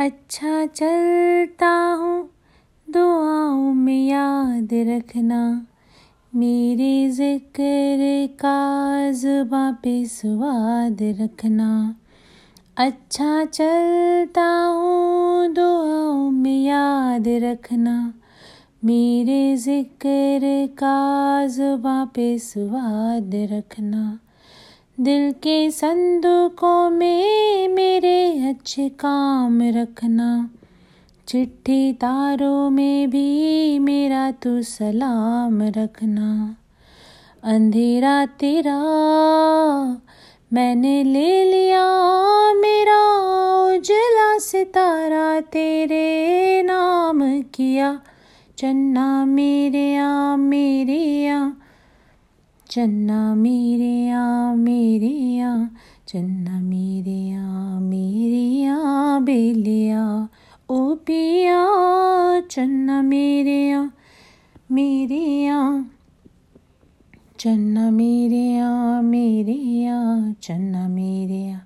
अच्छा चलता हूँ, दुआओं में याद रखना। मेरे ज़िक्र का जुबा पे स्वाद रखना। अच्छा चलता हूँ, दुआओं में याद रखना। मेरे ज़िक्र का जुबा पे स्वाद रखना। दिल के संदूकों में मेरे अच्छे काम रखना। चिट्ठी तारों में भी मेरा तू सलाम रखना। अंधेरा तेरा, मैंने ले लिया मेरा उजला सितारा, तेरे नाम किया। चन्ना मेरे आ मेरे आ चन्ना मेरे आ मेरे आ चन्ना मेरे आ मेरे आ बेलिया ओ पिया चन्ना मेरे आ मेरे आ चन्ना मेरे आ मेरे आ चन्ना मेरे आ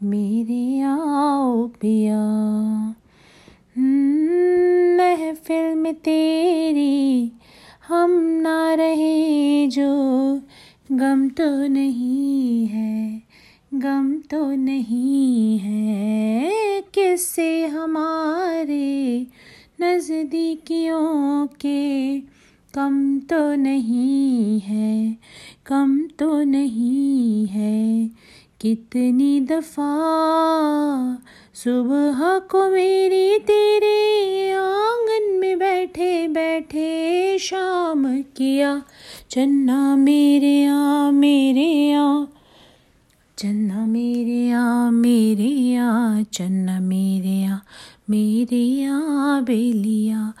मेरे आ ओ पिया हम्म, महफिल में तेरी गम तो नहीं है, गम तो नहीं है। किससे हमारे नज़दीकियों के कम तो नहीं है कम तो नहीं है। कितनी दफ़ा सुबह को मेरी तेरे किया, चन्ना मेरे आ मेरे आ चन्ना मेरे आ मेरे आ चन्ना मेरे आ मेरे आ बेलिया।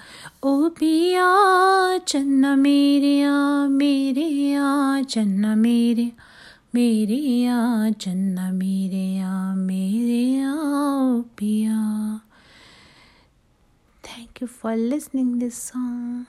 ओ पिया, चन्ना मेरे आ मेरे आ चन्ना मेरे मेरे आ चन्ना मेरे आ मेरे आ ओ पिया। Thank you for listening this song